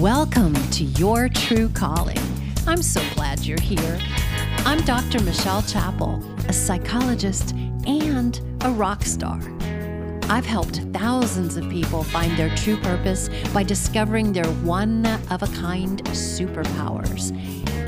Welcome to Your True Calling. I'm so glad you're here. I'm Dr. Michelle Chappel, a psychologist and a rock star. I've helped thousands of people find their true purpose by discovering their one of a kind superpowers.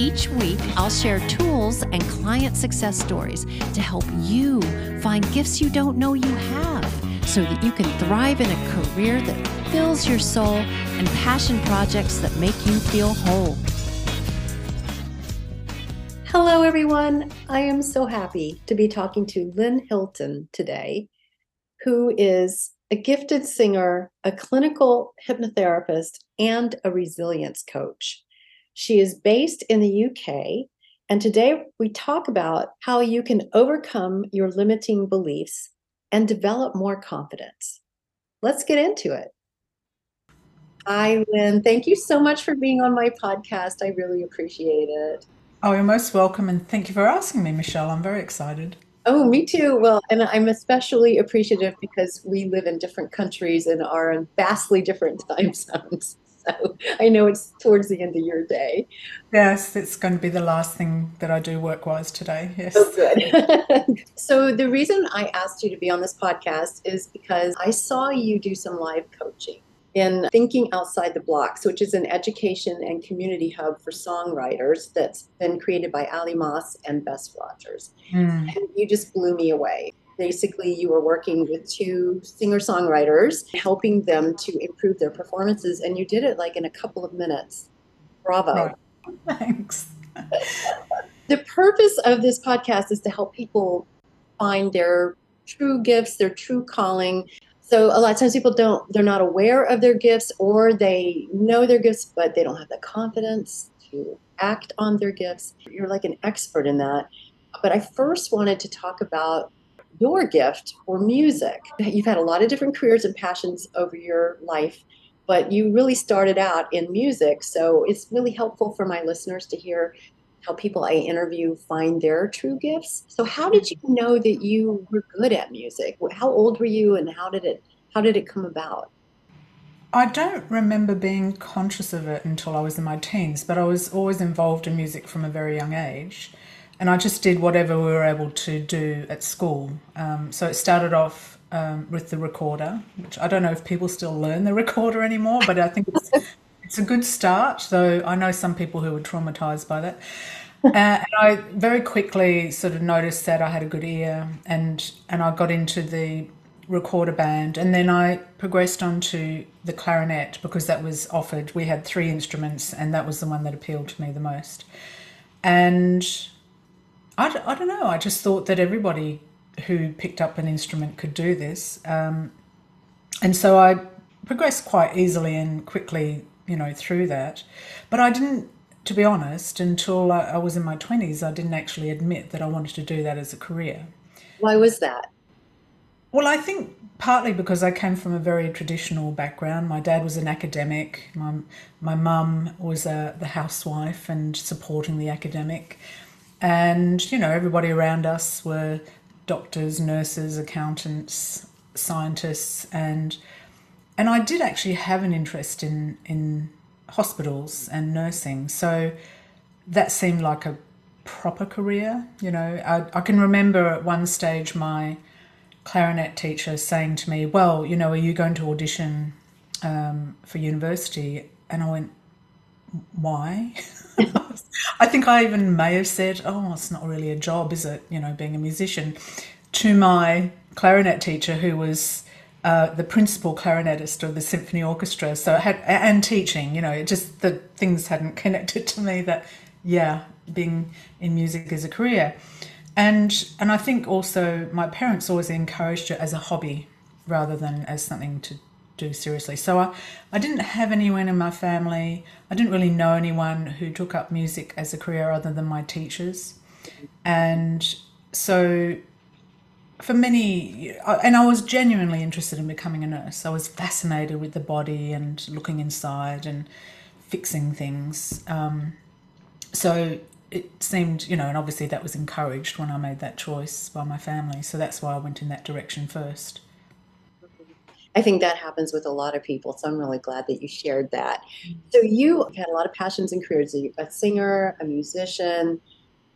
Each week, I'll share tools and client success stories to help you find gifts you don't know you have so that you can thrive in a career that fills your soul and passion projects that make you feel whole. Hello, everyone. I am so happy to be talking to Line Hilton today, who is a gifted singer, a clinical hypnotherapist, and a resilience coach. She is based in the UK, and today we talk about how you can overcome your limiting beliefs and develop more confidence. Let's get into it. Hi, Line. Thank you so much for being on my podcast. I really appreciate it. Oh, you're most welcome. And thank you for asking me, Michelle. I'm very excited. Oh, me too. Well, and I'm especially appreciative because we live in different countries and are in vastly different time zones. So I know it's towards the end of your day. Yes, it's going to be the last thing that I do work wise today. Yes. Oh, good. so the reason I asked you to be on this podcast is because I saw you do some live coaching in Thinking Outside the Blocks, which is an education and community hub for songwriters that's been created by Allie Moss and Bess Rogers. Mm. And you just blew me away. Basically, you were working with two singer songwriters, helping them to improve their performances, and you did it like in a couple of minutes. Bravo. Thanks. the purpose of this podcast is to help people find their true gifts, their true calling, so a lot of times people don't they're not aware of their gifts or they know their gifts but they don't have the confidence to act on their gifts. You're like an expert in that. But i first wanted to talk about your gift or music. You've had a lot of different careers and passions over your life but you really started out in music. So it's really helpful for my listeners to hear how people I interview find their true gifts. So how did you know that you were good at music? How old were you and how did it how did it come about? I don't remember being conscious of it until I was in my teens, but I was always involved in music from a very young age. And I just did whatever we were able to do at school. Um, so it started off um, with the recorder, which I don't know if people still learn the recorder anymore, but I think it's it's a good start, though I know some people who were traumatized by that. Uh, and I very quickly sort of noticed that I had a good ear, and and I got into the recorder band, and then I progressed on to the clarinet because that was offered. We had three instruments, and that was the one that appealed to me the most. And I, I don't know. I just thought that everybody who picked up an instrument could do this, um, and so I progressed quite easily and quickly you know, through that. But I didn't, to be honest, until I, I was in my 20s, I didn't actually admit that I wanted to do that as a career. Why was that? Well, I think partly because I came from a very traditional background. My dad was an academic. My my mum was a, the housewife and supporting the academic, and you know everybody around us were doctors, nurses, accountants, scientists, and and I did actually have an interest in in hospitals and nursing, so that seemed like a proper career. You know, I, I can remember at one stage my clarinet teacher saying to me, "Well, you know, are you going to audition um, for university?" And I went, "Why?" I think I even may have said, "Oh, it's not really a job, is it? You know, being a musician." To my clarinet teacher, who was uh, the principal clarinetist of the symphony orchestra. So had and teaching, you know, just the things hadn't connected to me that yeah, being in music is a career. And and I think also my parents always encouraged it as a hobby rather than as something to do seriously. So I, I didn't have anyone in my family. I didn't really know anyone who took up music as a career other than my teachers. And so for many, and I was genuinely interested in becoming a nurse. I was fascinated with the body and looking inside and fixing things. Um, so it seemed, you know, and obviously that was encouraged when I made that choice by my family. So that's why I went in that direction first. I think that happens with a lot of people. So I'm really glad that you shared that. So you had a lot of passions and careers a singer, a musician,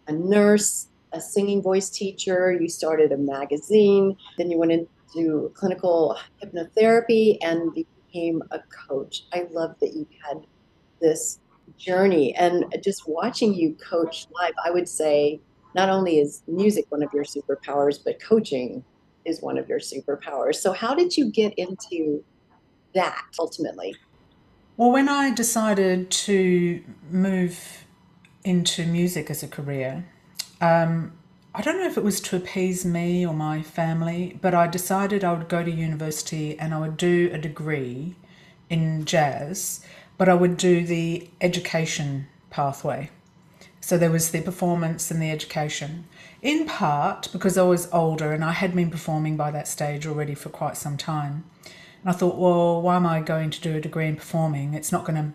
a nurse, a singing voice teacher. You started a magazine. Then you went into clinical hypnotherapy and became a coach. I love that you had this journey and just watching you coach live. I would say not only is music one of your superpowers, but coaching is one of your superpowers. So, how did you get into that ultimately? Well, when I decided to move into music as a career, um, I don't know if it was to appease me or my family, but I decided I would go to university and I would do a degree in jazz, but I would do the education pathway. So there was the performance and the education. In part because I was older and I had been performing by that stage already for quite some time. And I thought, well, why am I going to do a degree in performing? It's not going to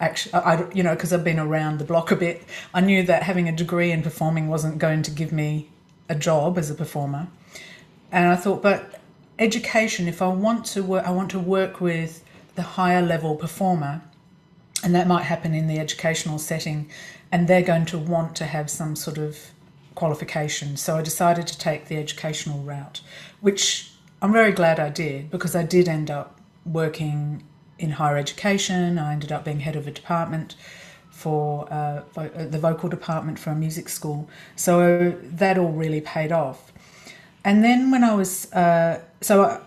actually, I, you know, because I've been around the block a bit. I knew that having a degree in performing wasn't going to give me a job as a performer. And I thought, but education, if I want to work, I want to work with the higher level performer, and that might happen in the educational setting and they're going to want to have some sort of qualification. So I decided to take the educational route, which I'm very glad I did because I did end up working in higher education. I ended up being head of a department for uh, the vocal department for a music school. So that all really paid off. And then when I was, uh, so I,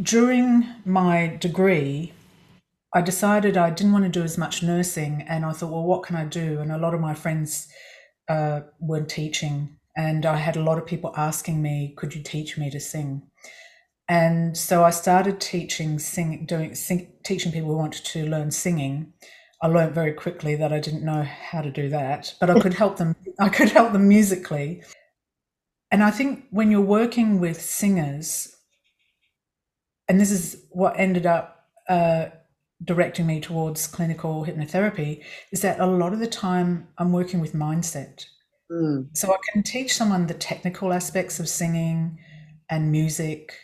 during my degree, I decided I didn't want to do as much nursing, and I thought, well, what can I do? And a lot of my friends uh, were teaching, and I had a lot of people asking me, could you teach me to sing? And so I started teaching, sing, doing, sing, teaching people who wanted to learn singing. I learned very quickly that I didn't know how to do that, but I could help them. I could help them musically. And I think when you're working with singers, and this is what ended up uh, directing me towards clinical hypnotherapy is that a lot of the time I'm working with mindset. Mm. So I can teach someone the technical aspects of singing and music,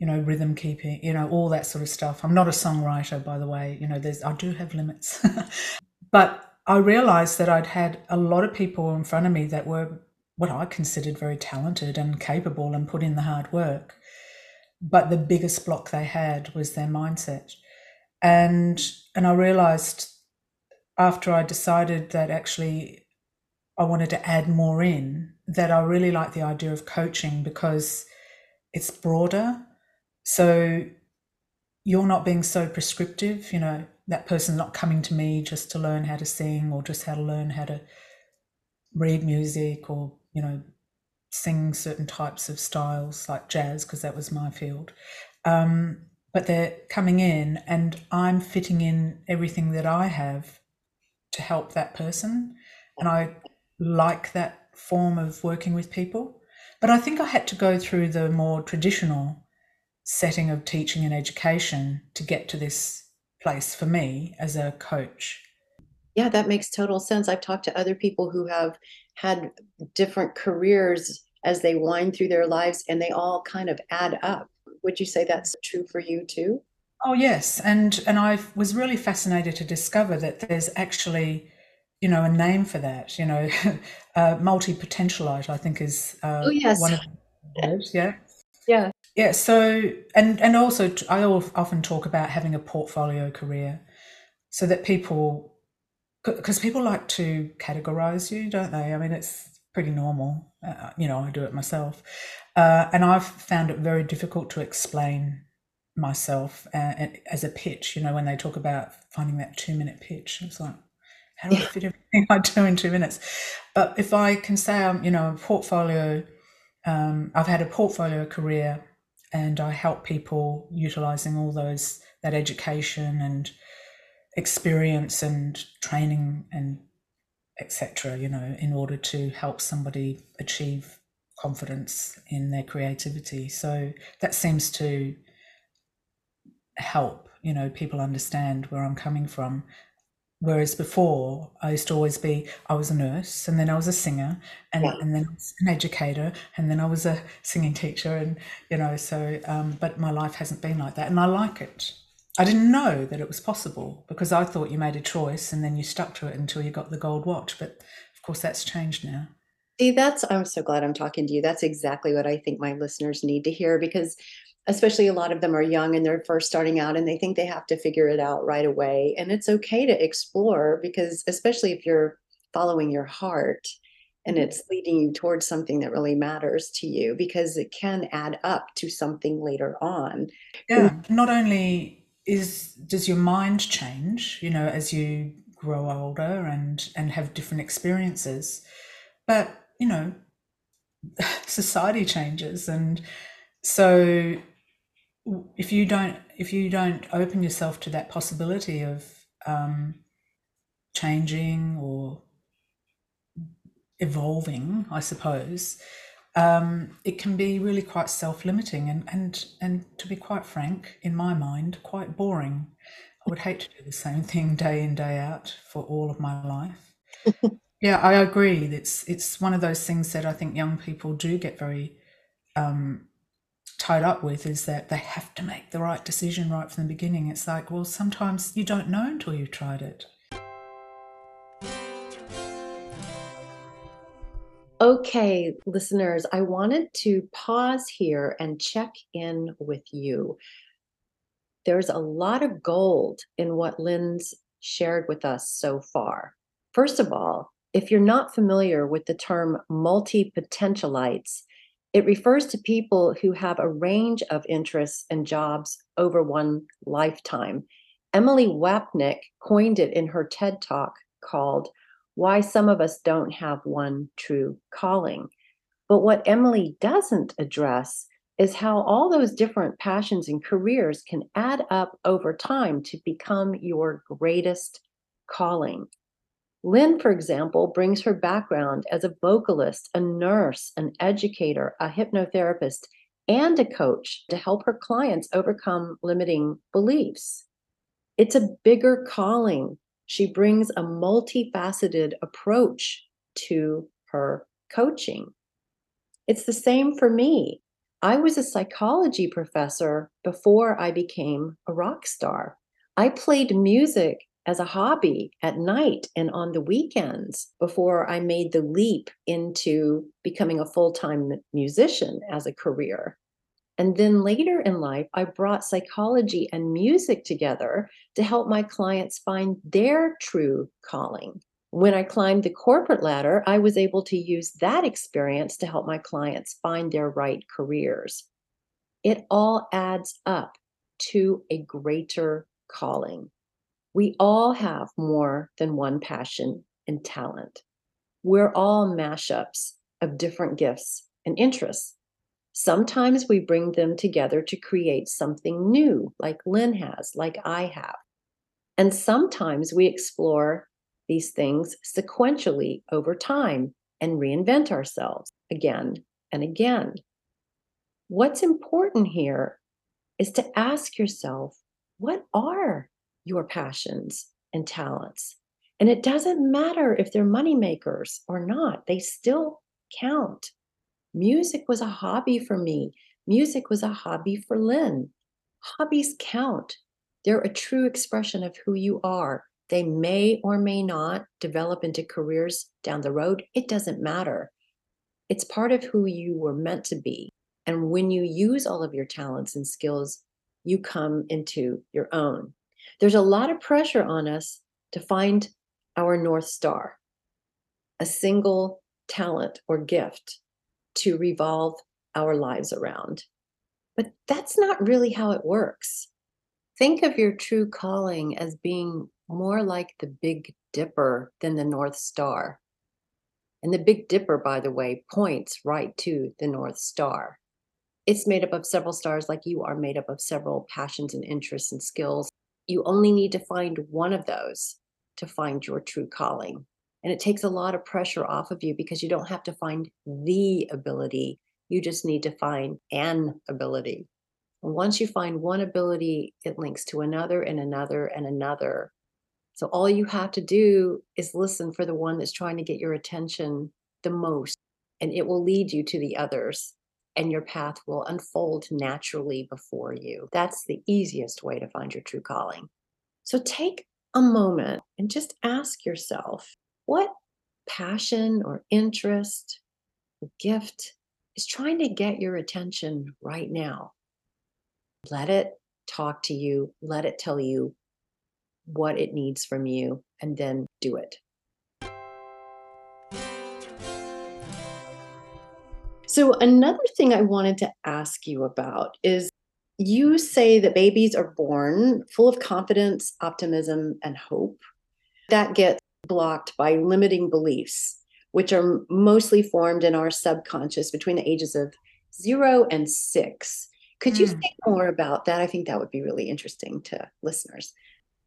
you know, rhythm keeping, you know, all that sort of stuff. I'm not a songwriter, by the way. You know, there's I do have limits, but I realized that I'd had a lot of people in front of me that were what I considered very talented and capable and put in the hard work. But the biggest block they had was their mindset and and I realized after I decided that actually I wanted to add more in that I really like the idea of coaching because it's broader. So you're not being so prescriptive, you know, that person's not coming to me just to learn how to sing or just how to learn how to read music or, you know, sing certain types of styles like jazz, because that was my field. Um, but they're coming in and I'm fitting in everything that I have to help that person. And I like that form of working with people. But I think I had to go through the more traditional setting of teaching and education to get to this place for me as a coach. Yeah, that makes total sense. I've talked to other people who have had different careers as they wind through their lives and they all kind of add up would you say that's true for you too? Oh yes, and and I was really fascinated to discover that there's actually, you know, a name for that. You know, uh, multipotentialite. I think is uh, oh yes, one of the words. Yeah, yeah, yeah. So and and also I often talk about having a portfolio career, so that people, because people like to categorize you, don't they? I mean, it's pretty normal. Uh, you know, I do it myself. Uh, and I've found it very difficult to explain myself uh, as a pitch. You know, when they talk about finding that two minute pitch, it's like, how do I fit everything I do in two minutes? But if I can say I'm, you know, a portfolio, um, I've had a portfolio career and I help people utilizing all those, that education and experience and training and etc you know in order to help somebody achieve confidence in their creativity. So that seems to help, you know, people understand where I'm coming from. Whereas before, I used to always be, I was a nurse and then I was a singer and, yeah. and then I was an educator and then I was a singing teacher. And, you know, so, um, but my life hasn't been like that. And I like it. I didn't know that it was possible because I thought you made a choice and then you stuck to it until you got the gold watch. But of course, that's changed now. See, that's, I'm so glad I'm talking to you. That's exactly what I think my listeners need to hear because especially a lot of them are young and they're first starting out and they think they have to figure it out right away. And it's okay to explore because, especially if you're following your heart and mm-hmm. it's leading you towards something that really matters to you, because it can add up to something later on. Yeah. Not only is does your mind change, you know, as you grow older and and have different experiences, but you know, society changes and so if you don't if you don't open yourself to that possibility of um, changing or evolving, I suppose, um, it can be really quite self-limiting and and and to be quite frank, in my mind, quite boring. I would hate to do the same thing day in day out for all of my life. yeah, I agree. It's it's one of those things that I think young people do get very um, tied up with is that they have to make the right decision right from the beginning. It's like, well, sometimes you don't know until you've tried it. Okay, listeners, I wanted to pause here and check in with you. There's a lot of gold in what Line's shared with us so far. First of all, if you're not familiar with the term multipotentialites, it refers to people who have a range of interests and jobs over one lifetime. Emily Wapnick coined it in her TED talk called Why Some of Us Don't Have One True Calling. But what Emily doesn't address is how all those different passions and careers can add up over time to become your greatest calling. Line, for example, brings her background as a vocalist, a nurse, an educator, a hypnotherapist, and a coach to help her clients overcome limiting beliefs. It's a bigger calling. She brings a multifaceted approach to her coaching. It's the same for me. I was a psychology professor before I became a rock star. I played music as a hobby at night and on the weekends before I made the leap into becoming a full time musician as a career. And then later in life, I brought psychology and music together to help my clients find their true calling. When I climbed the corporate ladder, I was able to use that experience to help my clients find their right careers. It all adds up to a greater calling. We all have more than one passion and talent. We're all mashups of different gifts and interests. Sometimes we bring them together to create something new, like Line has, like I have. And sometimes we explore these things sequentially over time and reinvent ourselves again and again. What's important here is to ask yourself what are your passions and talents. And it doesn't matter if they're money makers or not, they still count. Music was a hobby for me. Music was a hobby for Line. Hobbies count. They're a true expression of who you are. They may or may not develop into careers down the road. It doesn't matter. It's part of who you were meant to be. And when you use all of your talents and skills, you come into your own. There's a lot of pressure on us to find our North Star, a single talent or gift to revolve our lives around. But that's not really how it works. Think of your true calling as being more like the Big Dipper than the North Star. And the Big Dipper, by the way, points right to the North Star. It's made up of several stars, like you are made up of several passions and interests and skills you only need to find one of those to find your true calling. And it takes a lot of pressure off of you because you don't have to find the ability. You just need to find an ability. And once you find one ability, it links to another and another and another. So all you have to do is listen for the one that's trying to get your attention the most, and it will lead you to the others, and your path will unfold naturally before you. That's the easiest way to find your true calling. So take a moment and just ask yourself what passion or interest, or gift is trying to get your attention right now. Let it talk to you, let it tell you what it needs from you, and then do it. So, another thing I wanted to ask you about is you say that babies are born full of confidence, optimism, and hope. That gets blocked by limiting beliefs, which are mostly formed in our subconscious between the ages of zero and six. Could you mm. say more about that? I think that would be really interesting to listeners.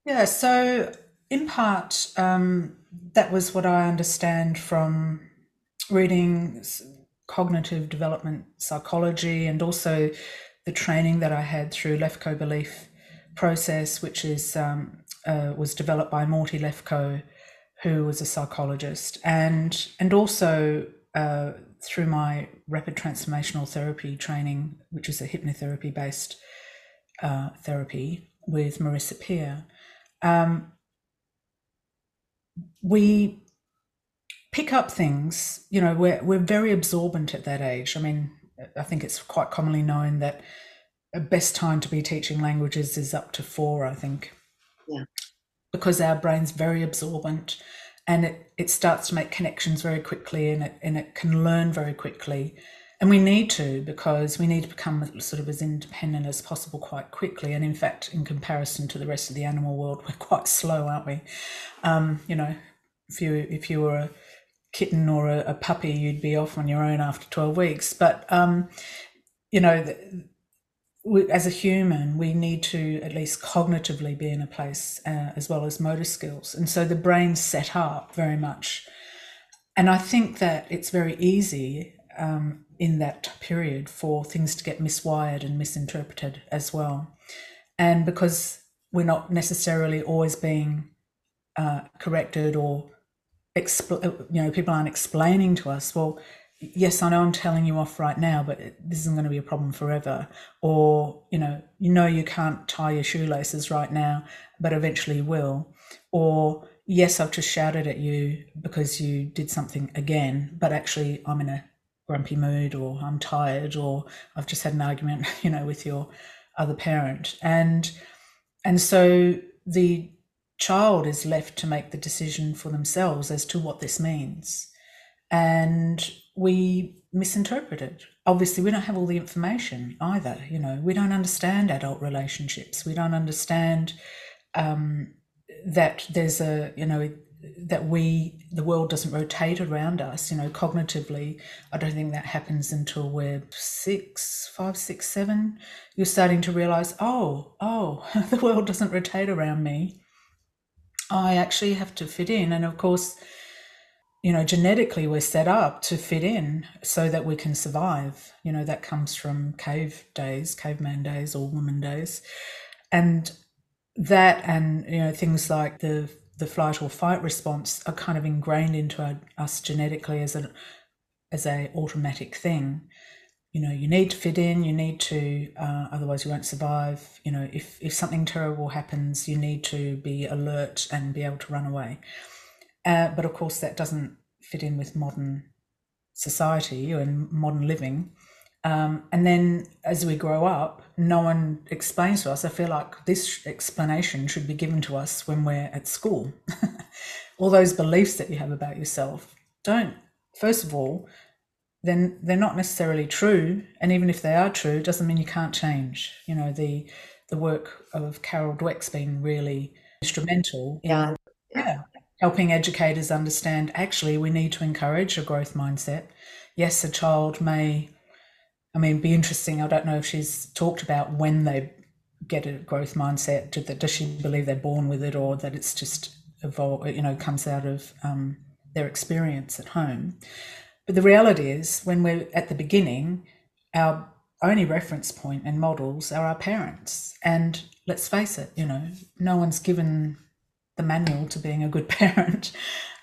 Yeah, so in part, um, that was what I understand from reading cognitive development psychology and also the training that I had through Lefkoe Belief Process, which is um, uh, was developed by Morty Lefkoe, who was a psychologist, and and also uh, through my rapid transformational therapy training, which is a hypnotherapy based uh, therapy with Marissa Peer. Um, we pick up things, you know, we're, we're very absorbent at that age. I mean, I think it's quite commonly known that the best time to be teaching languages is up to four, I think. Yeah. Because our brain's very absorbent and it, it starts to make connections very quickly and it, and it can learn very quickly. And we need to because we need to become sort of as independent as possible quite quickly. And in fact, in comparison to the rest of the animal world, we're quite slow, aren't we? Um, you know, if you if you were a kitten or a, a, puppy, you'd be off on your own after twelve weeks. But um, you know, we, as a human, we need to at least cognitively be in a place uh, as well as motor skills. And so the brain's set up very much. And I think that it's very easy um, in that period for things to get miswired and misinterpreted as well. And because we're not necessarily always being uh, corrected or expl- uh, you know people aren't explaining to us well yes i know i'm telling you off right now but this isn't going to be a problem forever or you know you know you can't tie your shoelaces right now but eventually you will or yes i've just shouted at you because you did something again but actually i'm in a grumpy mood or I'm tired or I've just had an argument, you know, with your other parent. And and so the child is left to make the decision for themselves as to what this means. And we misinterpret it. Obviously, we don't have all the information either. You know, we don't understand adult relationships. We don't understand um, that there's a, you know, that we the world doesn't rotate around us you know cognitively i don't think that happens until we're six five six seven you're starting to realize oh oh the world doesn't rotate around me i actually have to fit in. And of course you know genetically we're set up to fit in so that we can survive. You know that comes from cave days caveman days or woman days. And that and you know things like the the flight or fight response are kind of ingrained into our, us genetically as an as a automatic thing you know you need to fit in you need to uh, otherwise you won't survive you know if if something terrible happens you need to be alert and be able to run away uh, but of course that doesn't fit in with modern society and modern living um, and then as we grow up, no one explains to us. I feel like this explanation should be given to us when we're at school. all those beliefs that you have about yourself don't, first of all, then they're not necessarily true. And even if they are true, it doesn't mean you can't change. You know, the the work of Carol Dweck's been really instrumental in yeah. yeah, helping educators understand actually we need to encourage a growth mindset. Yes, a child may I mean, be interesting. I don't know if she's talked about when they get a growth mindset. Does she believe they're born with it, or that it's just evolve? You know, comes out of um, their experience at home. But the reality is, when we're at the beginning, our only reference point and models are our parents. And let's face it, you know, no one's given the manual to being a good parent.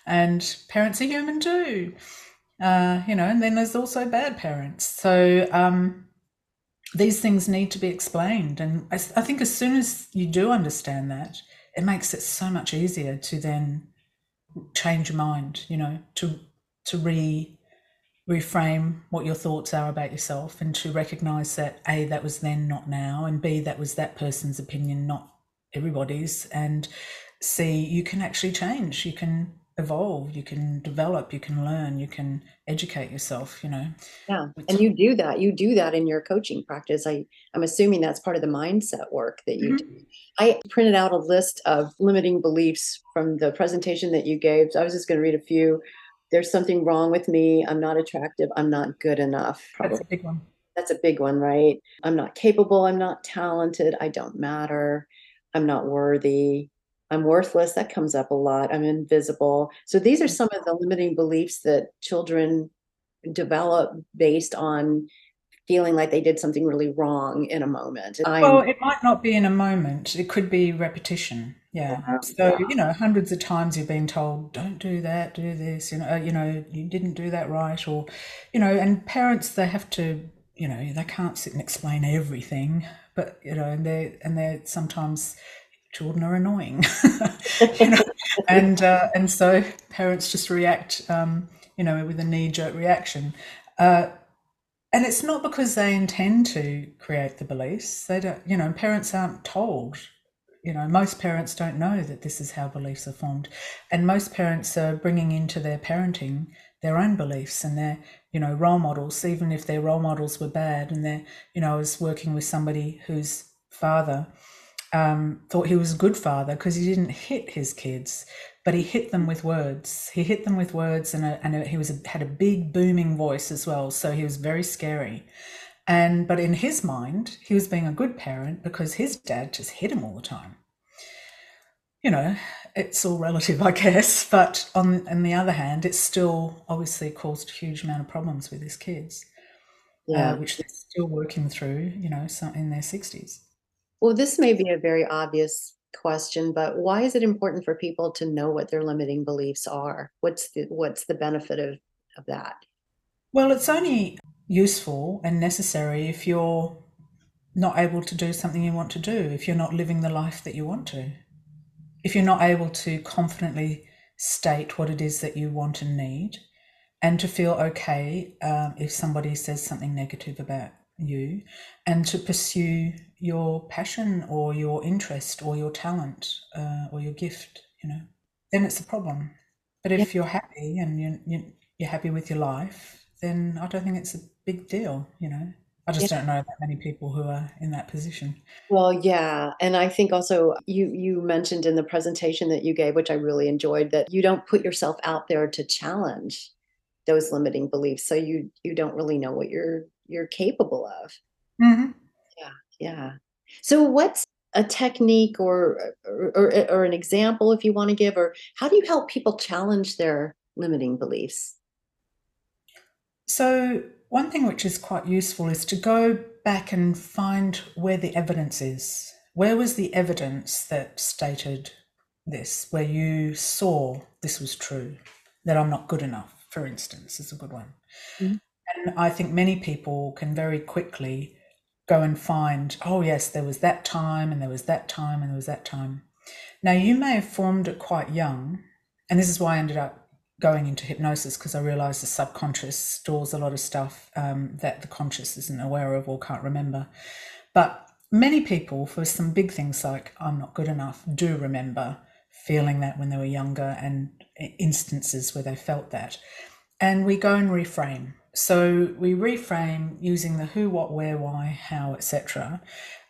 And parents are human too. Uh, you know, and then there's also bad parents. So um, these things need to be explained. And I, I think as soon as you do understand that, it makes it so much easier to then change your mind, you know, to to re reframe what your thoughts are about yourself and to recognize that a that was then not now and b that was that person's opinion not everybody's and c you can actually change you can evolve you can develop you can learn you can educate yourself you know. Yeah and you do that you do that in your coaching practice i i'm assuming that's part of the mindset work that you mm-hmm. do. I printed out a list of limiting beliefs from the presentation that you gave so i was just going to read a few there's something wrong with me i'm not attractive i'm not good enough Probably. that's a big one that's a big one right i'm not capable i'm not talented i don't matter i'm not worthy I'm worthless. That comes up a lot. I'm invisible. So these are some of the limiting beliefs that children develop based on feeling like they did something really wrong in a moment. I'm, well, it might not be in a moment. It could be repetition. Yeah. Uh, so you know, hundreds of times you've been told, "Don't do that. Do this." You know, you know, you didn't do that right, or you know, and parents they have to, you know, they can't sit and explain everything, but you know, and they and they're sometimes children are annoying, you know? and uh, and so parents just react, um, you know, with a knee jerk reaction. Uh, and it's not because they intend to create the beliefs. They don't, you know, parents aren't told. You know, most parents don't know that this is how beliefs are formed, and most parents are bringing into their parenting their own beliefs and their, you know, role models, even if their role models were bad. And they're, you know, I was working with somebody whose father um, thought he was a good father because he didn't hit his kids, but he hit them with words. He hit them with words, and, a, and a, he was a, had a big booming voice as well. So he was very scary. And but in his mind, he was being a good parent because his dad just hit him all the time. You know, it's all relative, I guess. But on on the other hand, it still obviously caused a huge amount of problems with his kids, uh, yeah. uh, which they're still working through. You know, some in their sixties. Well, this may be a very obvious question, but why is it important for people to know what their limiting beliefs are? What's the what's the benefit of, of that? Well, it's only useful and necessary if you're not able to do something you want to do, if you're not living the life that you want to, if you're not able to confidently state what it is that you want and need, and to feel okay um, if somebody says something negative about you and to pursue your passion or your interest or your talent uh, or your gift you know then it's a problem. But if you're happy and you're, you're happy with your life then i don't think it's a big deal you know I just yeah. don't know that many people who are in that position. Well, yeah, and I think also you you mentioned in the presentation that you gave, which I really enjoyed, that you don't put yourself out there to challenge those limiting beliefs, so you you don't really know what you're you're capable of. Mm-hmm. Yeah, yeah. So, what's a technique or, or, or or an example, if you want to give, or how do you help people challenge their limiting beliefs? So, one thing which is quite useful is to go back and find where the evidence is. Where was the evidence that stated this, where you saw this was true, that I'm not good enough, for instance, is a good one. Mm-hmm. And I think many people can very quickly go and find, oh, yes, there was that time, and there was that time, and there was that time. Now, you may have formed it quite young, and this is why I ended up going into hypnosis because I realized the subconscious stores a lot of stuff um, that the conscious isn't aware of or can't remember. But many people, for some big things like I'm not good enough, do remember feeling that when they were younger and instances where they felt that. And we go and reframe. So we reframe using the who, what, where, why, how, etc.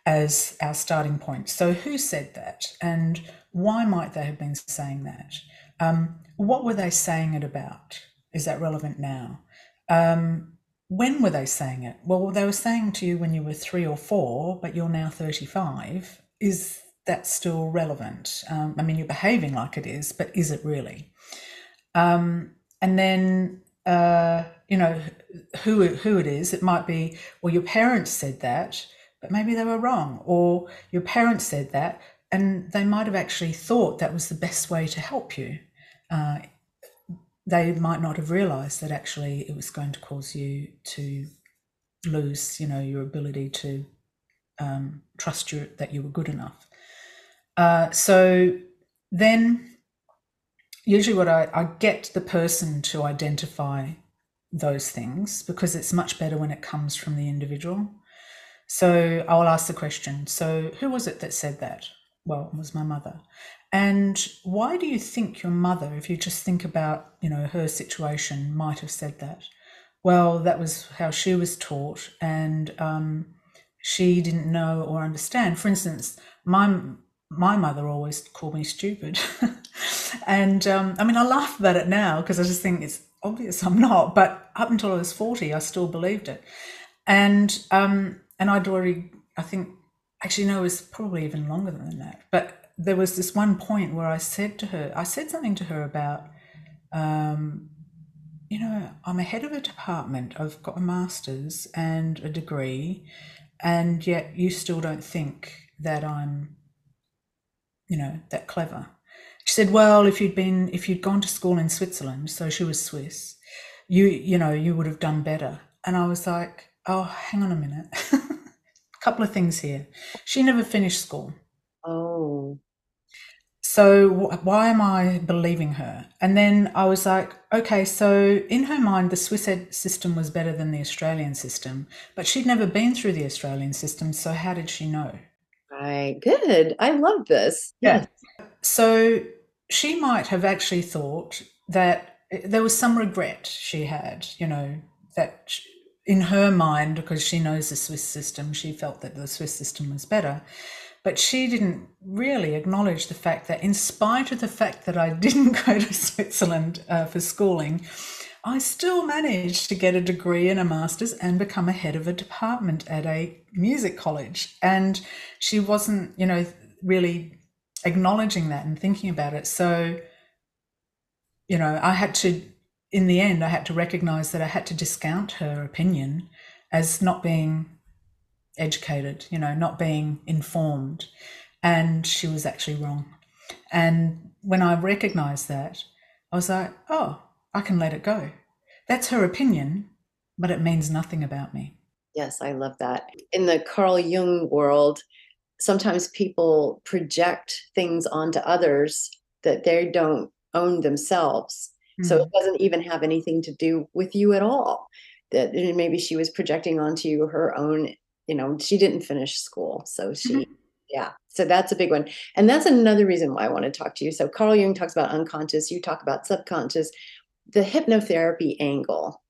as our starting point. So who said that, and why might they have been saying that? Um, what were they saying it about? Is that relevant now? Um, when were they saying it? Well, they were saying to you when you were three or four, but you're now 35. Is that still relevant? Um, I mean, you're behaving like it is, but is it really? Um, and then uh, you know who who it is. It might be well, your parents said that, but maybe they were wrong, or your parents said that, and they might have actually thought that was the best way to help you. Uh, they might not have realized that actually it was going to cause you to lose, you know, your ability to um, trust you that you were good enough. Uh, so then, usually, what I, I get the person to identify those things because it's much better when it comes from the individual. So I'll ask the question. So who was it that said that? Well, it was my mother. And why do you think your mother, if you just think about, you know, her situation, might have said that? Well, that was how she was taught, and um, she didn't know or understand. For instance, my my mother always called me stupid, and um, I mean, I laugh about it now because I just think it's obvious I'm not. But up until I was forty, I still believed it, and um, and I'd already, I think, actually no, it was probably even longer than that. But there was this one point where I said to her, I said something to her about. Um, you know, I'm a head of a department. I've got a master's and a degree, and yet you still don't think that I'm, you know, that clever. She said, "Well, if you'd been, if you'd gone to school in Switzerland, so she was Swiss, you, you know, you would have done better." And I was like, "Oh, hang on a minute, a couple of things here. She never finished school. Oh, so why am I believing her? And then I was like, okay, so in her mind, the Swiss ed system was better than the Australian system, but she'd never been through the Australian system. So how did she know? right. Good. I love this. Yeah. So she might have actually thought that eh, there was some regret she had, you know, that in her mind, because she knows the Swiss system, she felt that the Swiss system was better. But she didn't really acknowledge the fact that, in spite of the fact that I didn't go to Switzerland uh, for schooling, I still managed to get a degree and a master's and become a head of a department at a music college. And she wasn't, you know, really acknowledging that and thinking about it. So, you know, I had to, in the end, I had to recognize that I had to discount her opinion as not being educated, you know, not being informed. And she was actually wrong. And when I recognized that, I was like, oh, I can let it go. That's her opinion, but it means nothing about me. Yes, I love that. In the Carl Jung world, sometimes people project things onto others that they don't own themselves. So Mm. it doesn't even have anything to do with you at all. That maybe she was projecting onto you her own, you know, she didn't finish school. So she, yeah. So that's a big one. And that's another reason why I want to talk to you. So Carl Jung talks about unconscious, you talk about subconscious, the hypnotherapy angle.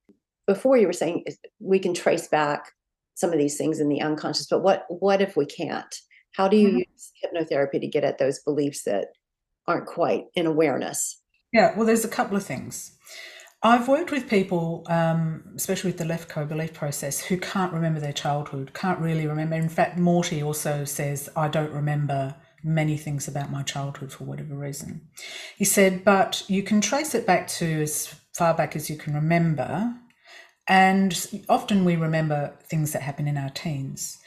Before you were saying we can trace back some of these things in the unconscious, but what what if we can't? How do you Mhm. use hypnotherapy to get at those beliefs that aren't quite in awareness? Yeah, well, there's a couple of things. I've worked with people, um, especially with the Lefkoe Belief Process, who can't remember their childhood, can't really remember. In fact, Morty also says, I don't remember many things about my childhood for whatever reason. He said, but you can trace it back to as far back as you can remember. And often we remember things that happen in our teens.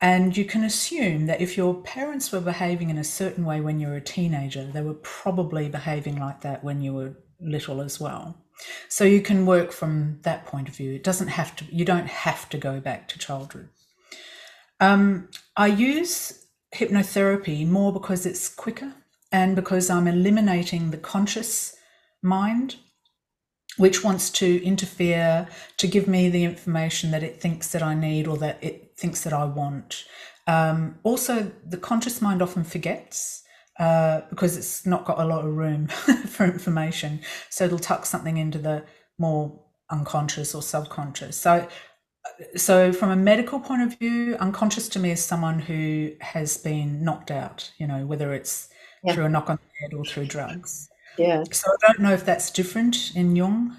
And you can assume that if your parents were behaving in a certain way when you were a teenager, they were probably behaving like that when you were little as well. So you can work from that point of view. It doesn't have to, you don't have to go back to childhood. Um, I use hypnotherapy more because it's quicker and because I'm eliminating the conscious mind, which wants to interfere to give me the information that it thinks that I need or that it thinks that I want. Um, also, the conscious mind often forgets uh, because it's not got a lot of room for information. So it'll tuck something into the more unconscious or subconscious. So, so from a medical point of view, unconscious to me is someone who has been knocked out. You know, whether it's Yeah. through a knock on the head or through drugs. Yeah. So I don't know if that's different in Jung.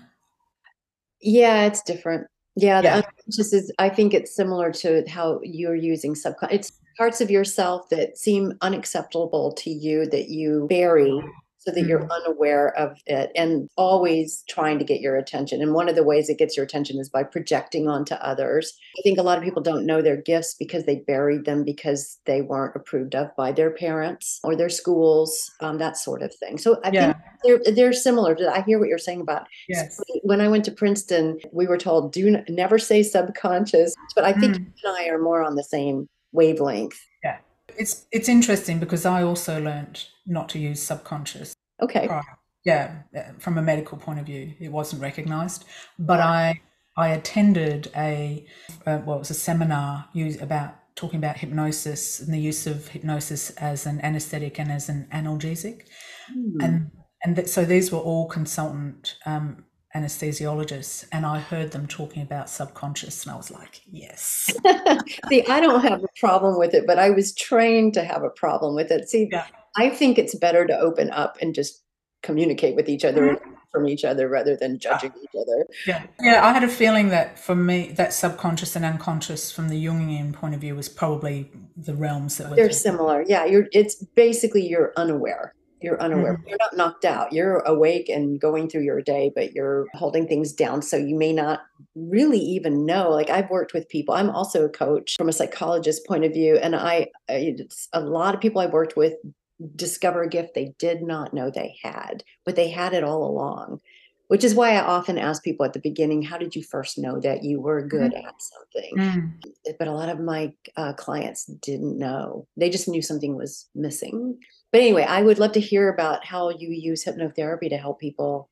Yeah, it's different. Yeah, the Yeah. unconscious is, I think it's similar to how you're using subconscious. It's parts of yourself that seem unacceptable to you that you bury so that you're Mm. unaware of it and always trying to get your attention. And one of the ways it gets your attention is by projecting onto others. I think a lot of people don't know their gifts because they buried them because they weren't approved of by their parents or their schools, um, that sort of thing. So I Yeah. think they're they're similar. To, I hear what you're saying about Yes. when I went to Princeton, we were told do n- never say subconscious, but I think Mm. you and I are more on the same wavelength. Yeah. It's it's interesting because I also learned not to use subconscious Okay. prior. Yeah, uh, from a medical point of view, it wasn't recognised. But I I attended a uh, well, it was a seminar used about talking about hypnosis and the use of hypnosis as an anaesthetic and as an analgesic, Hmm. and and th- so these were all consultant um, anesthesiologists, and I heard them talking about subconscious, and I was like, yes, See, I don't have a problem with it, but I was trained to have a problem with it. See, Yeah. I think it's better to open up and just communicate with each other Mhm. from each other rather than judging each other. Yeah, yeah. I had a feeling that for me, that subconscious and unconscious, from the Jungian point of view, was probably the realms that were. They're similar. Yeah, you're it's basically you're unaware. You're unaware. Mhm. You're not knocked out. You're awake and going through your day, but you're holding things down. So you may not really even know. Like I've worked with people. I'm also a coach from a psychologist point of view, and I it's a lot of people I've worked with discover a gift they did not know they had, but they had it all along. Which is why I often ask people at the beginning, "How did you first know that you were good at something?" Mm. but a lot of my uh, clients didn't know. They just knew something was missing. But anyway, I would love to hear about how you use hypnotherapy to help people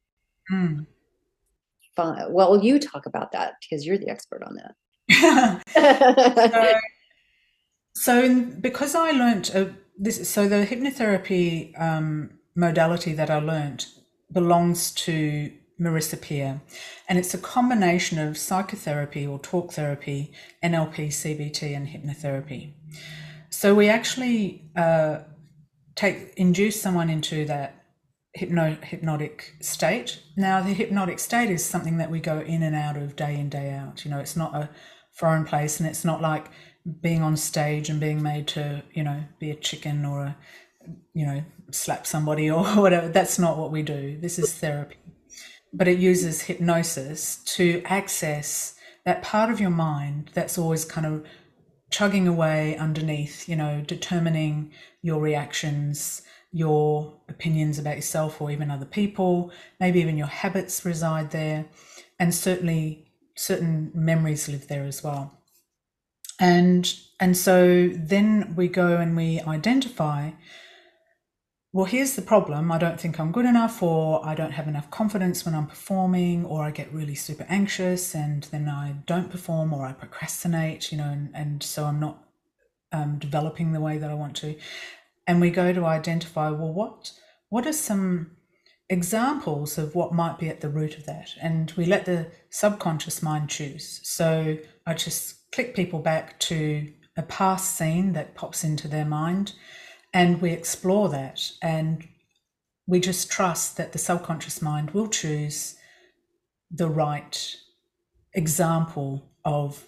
Mm. find. Well, you talk about that because you're the expert on that. so in, because I learned uh, this, so the hypnotherapy um, modality that I learned belongs to Marissa Peer, and it's a combination of psychotherapy or talk therapy, NLP, CBT, and hypnotherapy. So we actually uh, take induce someone into that hypno, hypnotic state. Now, the hypnotic state is something that we go in and out of day in, day out. You know, it's not a foreign place and it's not like being on stage and being made to, you know, be a chicken or a, you know, slap somebody or whatever. That's not what we do. This is therapy. But it uses hypnosis to access that part of your mind that's always kind of chugging away underneath, you know, determining your reactions, your opinions about yourself or even other people, maybe even your habits reside there, and certainly certain memories live there as well. And and so then we go and we identify well, here's the problem. I don't think I'm good enough, or I don't have enough confidence when I'm performing, or I get really super anxious and then I don't perform, or I procrastinate, you know, and, and so I'm not um, developing the way that I want to. And we go to identify, well, what what are some examples of what might be at the root of that? And we let the subconscious mind choose. So I just click people back to a past scene that pops into their mind and we explore that and we just trust that the subconscious mind will choose the right example of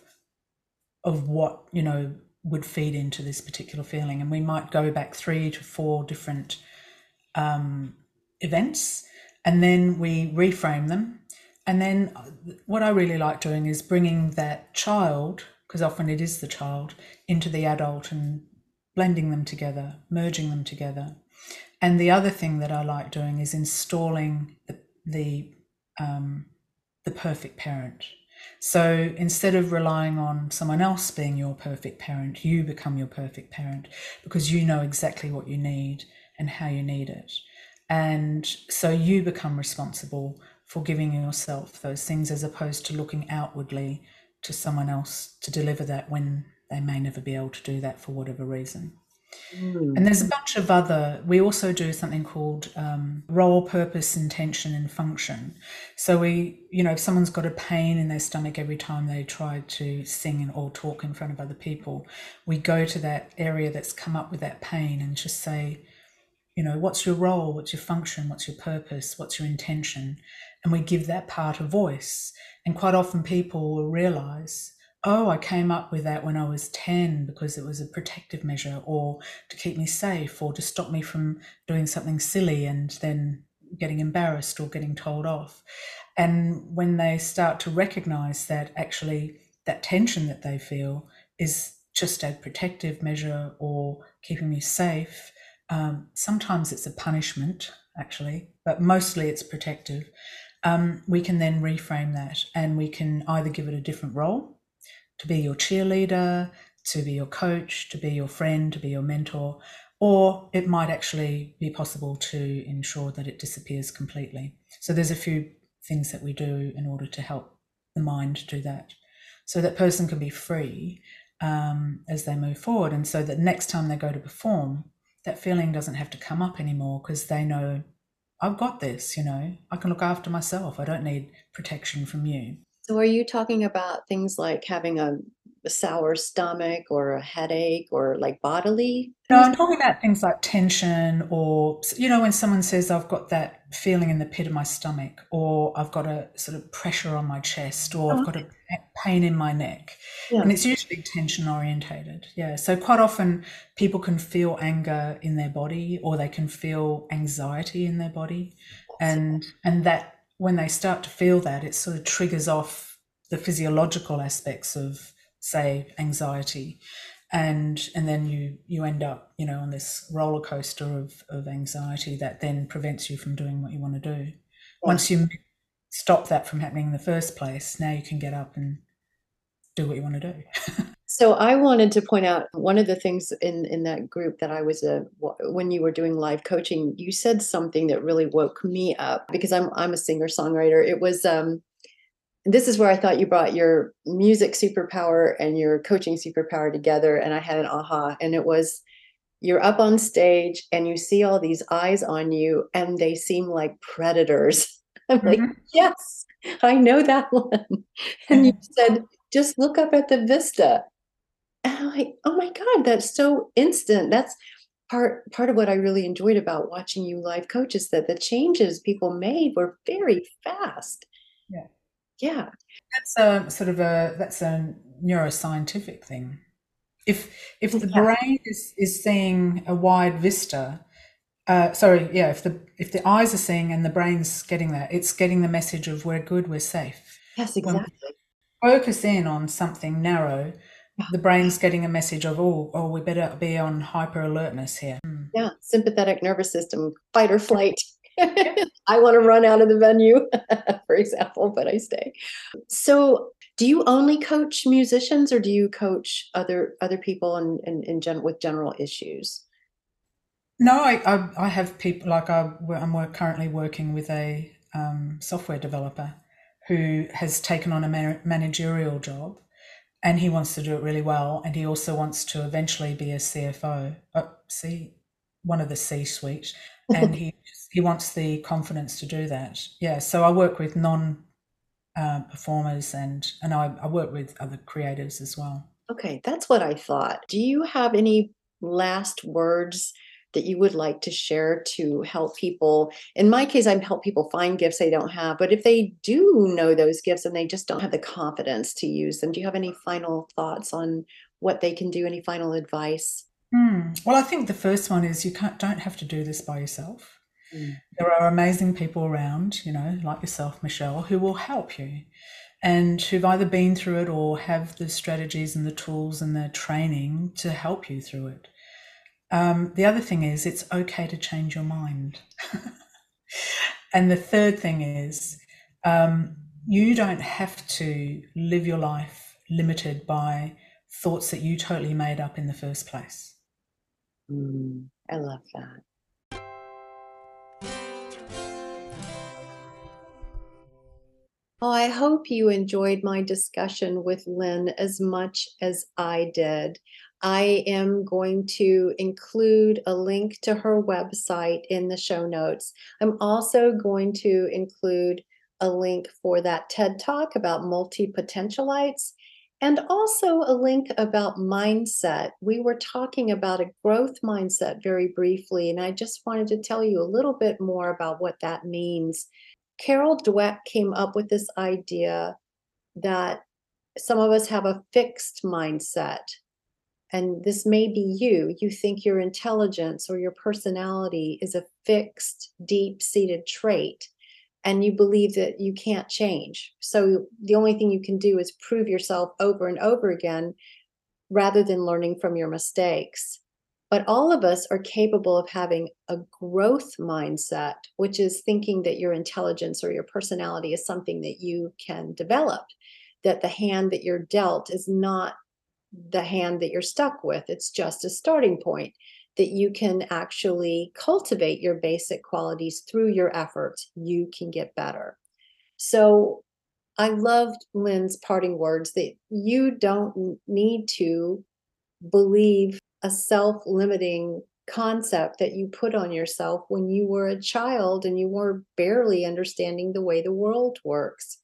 of what you know would feed into this particular feeling and we might go back three to four different um, events and then we reframe them and then what i really like doing is bringing that child because often it is the child into the adult and blending them together, merging them together. And the other thing that I like doing is installing the the, um, the perfect parent. So instead of relying on someone else being your perfect parent, you become your perfect parent because you know exactly what you need and how you need it. And so you become responsible for giving yourself those things as opposed to looking outwardly to someone else to deliver that when they may never be able to do that for whatever reason. Mm. And there's a bunch of other, we also do something called um, role, purpose, intention, and function. So we, you know, if someone's got a pain in their stomach every time they try to sing or talk in front of other people, we go to that area that's come up with that pain and just say, you know, what's your role? What's your function? What's your purpose? What's your intention? And we give that part a voice. And quite often people will realize, oh, I came up with that when I was 10 because it was a protective measure or to keep me safe or to stop me from doing something silly and then getting embarrassed or getting told off. And when they start to recognize that actually that tension that they feel is just a protective measure or keeping me safe, um, sometimes it's a punishment, actually, but mostly it's protective. Um, we can then reframe that and we can either give it a different role to be your cheerleader, to be your coach, to be your friend, to be your mentor, or it might actually be possible to ensure that it disappears completely. So there's a few things that we do in order to help the mind do that. So that person can be free um, as they move forward. And so that next time they go to perform, that feeling doesn't have to come up anymore because they know, I've got this, you know, I can look after myself. I don't need protection from you. So, are you talking about things like having a, a sour stomach or a headache or like bodily? No, I'm talking about things like tension or, you know, when someone says, I've got that feeling in the pit of my stomach or I've got a sort of pressure on my chest or oh, I've got a pain in my neck. Yeah. And it's usually tension orientated. Yeah. So, quite often people can feel anger in their body or they can feel anxiety in their body. And, and that when they start to feel that, it sort of triggers off the physiological aspects of, say, anxiety. And and then you you end up, you know, on this roller coaster of, of anxiety that then prevents you from doing what you want to do. Once you stop that from happening in the first place, now you can get up and do what you want to do. So I wanted to point out one of the things in in that group that I was a when you were doing live coaching, you said something that really woke me up because I'm I'm a singer songwriter. It was um this is where I thought you brought your music superpower and your coaching superpower together and I had an aha and it was you're up on stage and you see all these eyes on you and they seem like predators. I'm mm-hmm. like, yes, I know that one. And you said, just look up at the vista and I'm like, oh my God, that's so instant. That's part part of what I really enjoyed about watching you live coach is that the changes people made were very fast. Yeah. Yeah. That's a sort of a that's a neuroscientific thing. If if the yeah. brain is, is seeing a wide vista, uh, sorry, yeah, if the if the eyes are seeing and the brain's getting that, it's getting the message of we're good, we're safe. Yes, exactly. When focus in on something narrow, the brain's getting a message of oh oh we better be on hyper alertness here. Mm. yeah sympathetic nervous system fight or flight. I want to run out of the venue for example but i stay. So do you only coach musicians or do you coach other other people in in, in gen- with general issues? No i i, I have people like I, i'm work, currently working with a um, software developer who has taken on a managerial job and he wants to do it really well. And he also wants to eventually be a CFO, uh, C, one of the C suite, and he he wants the confidence to do that. Yeah, so I work with non uh, performers and and I, I work with other creatives as well. Okay, that's what I thought. Do you have any last words that you would like to share to help people? In my case, I help people find gifts they don't have, but if they do know those gifts and they just don't have the confidence to use them, do you have any final thoughts on what they can do? Any final advice? Hmm. Well, I think the first one is you can't, don't have to do this by yourself. Mm. There are amazing people around, you know, like yourself, Michelle, who will help you and who've either been through it or have the strategies and the tools and the training to help you through it. Um, the other thing is, it's okay to change your mind. and the third thing is, um, you don't have to live your life limited by thoughts that you totally made up in the first place. Mm, I love that. Oh, I hope you enjoyed my discussion with Line as much as I did. I am going to include a link to her website in the show notes. I'm also going to include a link for that TED Talk about multipotentialites and also a link about mindset. We were talking about a growth mindset very briefly, and I just wanted to tell you a little bit more about what that means. Carol Dweck came up with this idea that some of us have a fixed mindset. And this may be you. You think your intelligence or your personality is a fixed, deep seated trait, and you believe that you can't change. So the only thing you can do is prove yourself over and over again rather than learning from your mistakes. But all of us are capable of having a growth mindset, which is thinking that your intelligence or your personality is something that you can develop, that the hand that you're dealt is not the hand that you're stuck with, it's just a starting point. That you can actually cultivate your basic qualities through your efforts, you can get better. So, I loved Line's parting words that you don't need to believe a self limiting concept that you put on yourself when you were a child and you were barely understanding the way the world works.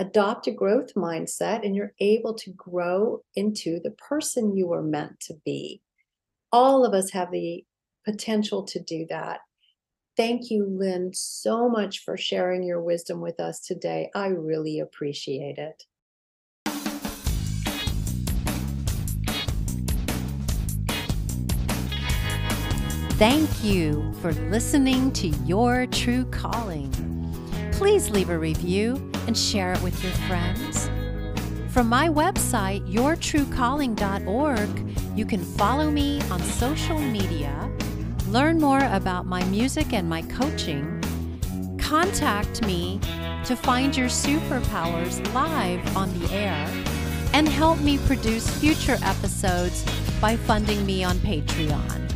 Adopt a growth mindset and you're able to grow into the person you were meant to be. All of us have the potential to do that. Thank you, Line, so much for sharing your wisdom with us today. I really appreciate it. Thank you for listening to Your True Calling. Please leave a review and share it with your friends. From my website, yourtruecalling.org, you can follow me on social media, learn more about my music and my coaching, contact me to find your superpowers live on the air, and help me produce future episodes by funding me on Patreon.